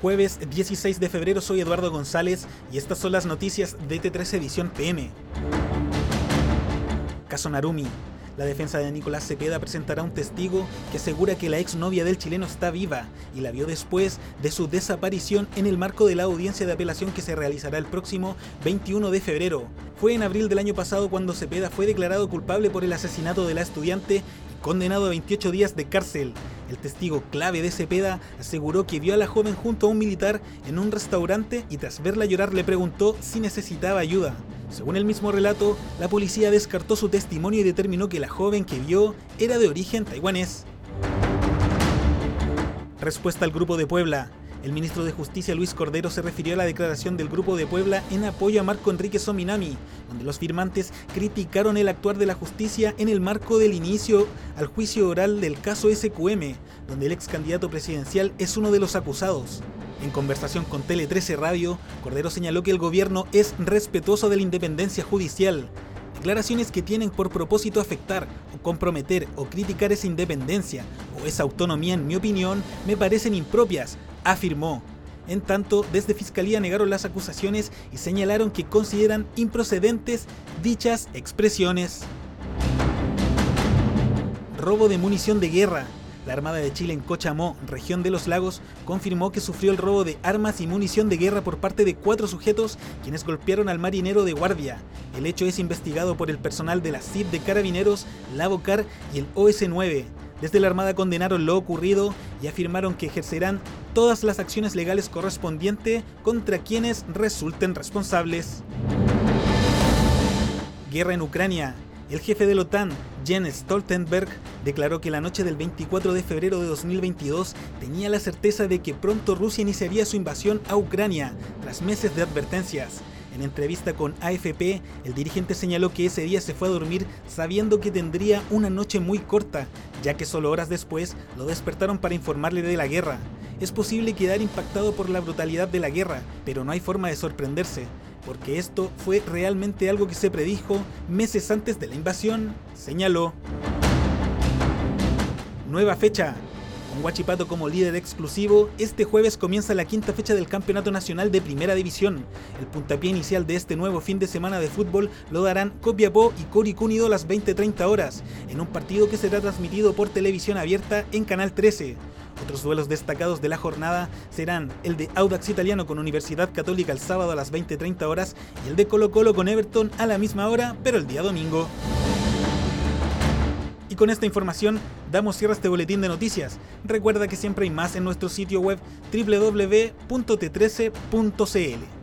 jueves 16 de febrero soy Eduardo González y estas son las noticias de T3 Edición PM. Caso Narumi. La defensa de Nicolás Cepeda presentará un testigo que asegura que la exnovia del chileno está viva y la vio después de su desaparición en el marco de la audiencia de apelación que se realizará el próximo 21 de febrero. Fue en abril del año pasado cuando Cepeda fue declarado culpable por el asesinato de la estudiante y condenado a 28 días de cárcel. El testigo clave de Cepeda aseguró que vio a la joven junto a un militar en un restaurante y tras verla llorar le preguntó si necesitaba ayuda. Según el mismo relato, la policía descartó su testimonio y determinó que la joven que vio era de origen taiwanés. Respuesta al Grupo de Puebla. El ministro de Justicia Luis Cordero se refirió a la declaración del Grupo de Puebla en apoyo a Marco Enrique Sominami, donde los firmantes criticaron el actuar de la justicia en el marco del inicio al juicio oral del caso SQM, donde el ex candidato presidencial es uno de los acusados. En conversación con Tele 13 Radio, Cordero señaló que el gobierno es respetuoso de la independencia judicial. Declaraciones que tienen por propósito afectar o comprometer o criticar esa independencia o esa autonomía, en mi opinión, me parecen impropias, afirmó. En tanto, desde Fiscalía negaron las acusaciones y señalaron que consideran improcedentes dichas expresiones. Robo de munición de guerra. La Armada de Chile en Cochamó, región de los lagos, confirmó que sufrió el robo de armas y munición de guerra por parte de cuatro sujetos quienes golpearon al marinero de guardia. El hecho es investigado por el personal de la CIP de Carabineros, la Bocar y el OS-9. Desde la Armada condenaron lo ocurrido y afirmaron que ejercerán todas las acciones legales correspondientes contra quienes resulten responsables. Guerra en Ucrania. El jefe de la OTAN, Jens Stoltenberg, declaró que la noche del 24 de febrero de 2022 tenía la certeza de que pronto Rusia iniciaría su invasión a Ucrania, tras meses de advertencias. En entrevista con AFP, el dirigente señaló que ese día se fue a dormir sabiendo que tendría una noche muy corta, ya que solo horas después lo despertaron para informarle de la guerra. Es posible quedar impactado por la brutalidad de la guerra, pero no hay forma de sorprenderse porque esto fue realmente algo que se predijo meses antes de la invasión, señaló. Nueva fecha. Con Huachipato como líder exclusivo, este jueves comienza la quinta fecha del Campeonato Nacional de Primera División. El puntapié inicial de este nuevo fin de semana de fútbol lo darán Copiapó y Coric Unido a las 20.30 horas, en un partido que será transmitido por televisión abierta en Canal 13. Otros duelos destacados de la jornada serán el de Audax Italiano con Universidad Católica el sábado a las 20.30 horas y el de Colo Colo con Everton a la misma hora, pero el día domingo. Y con esta información damos cierre a este boletín de noticias. Recuerda que siempre hay más en nuestro sitio web www.t13.cl.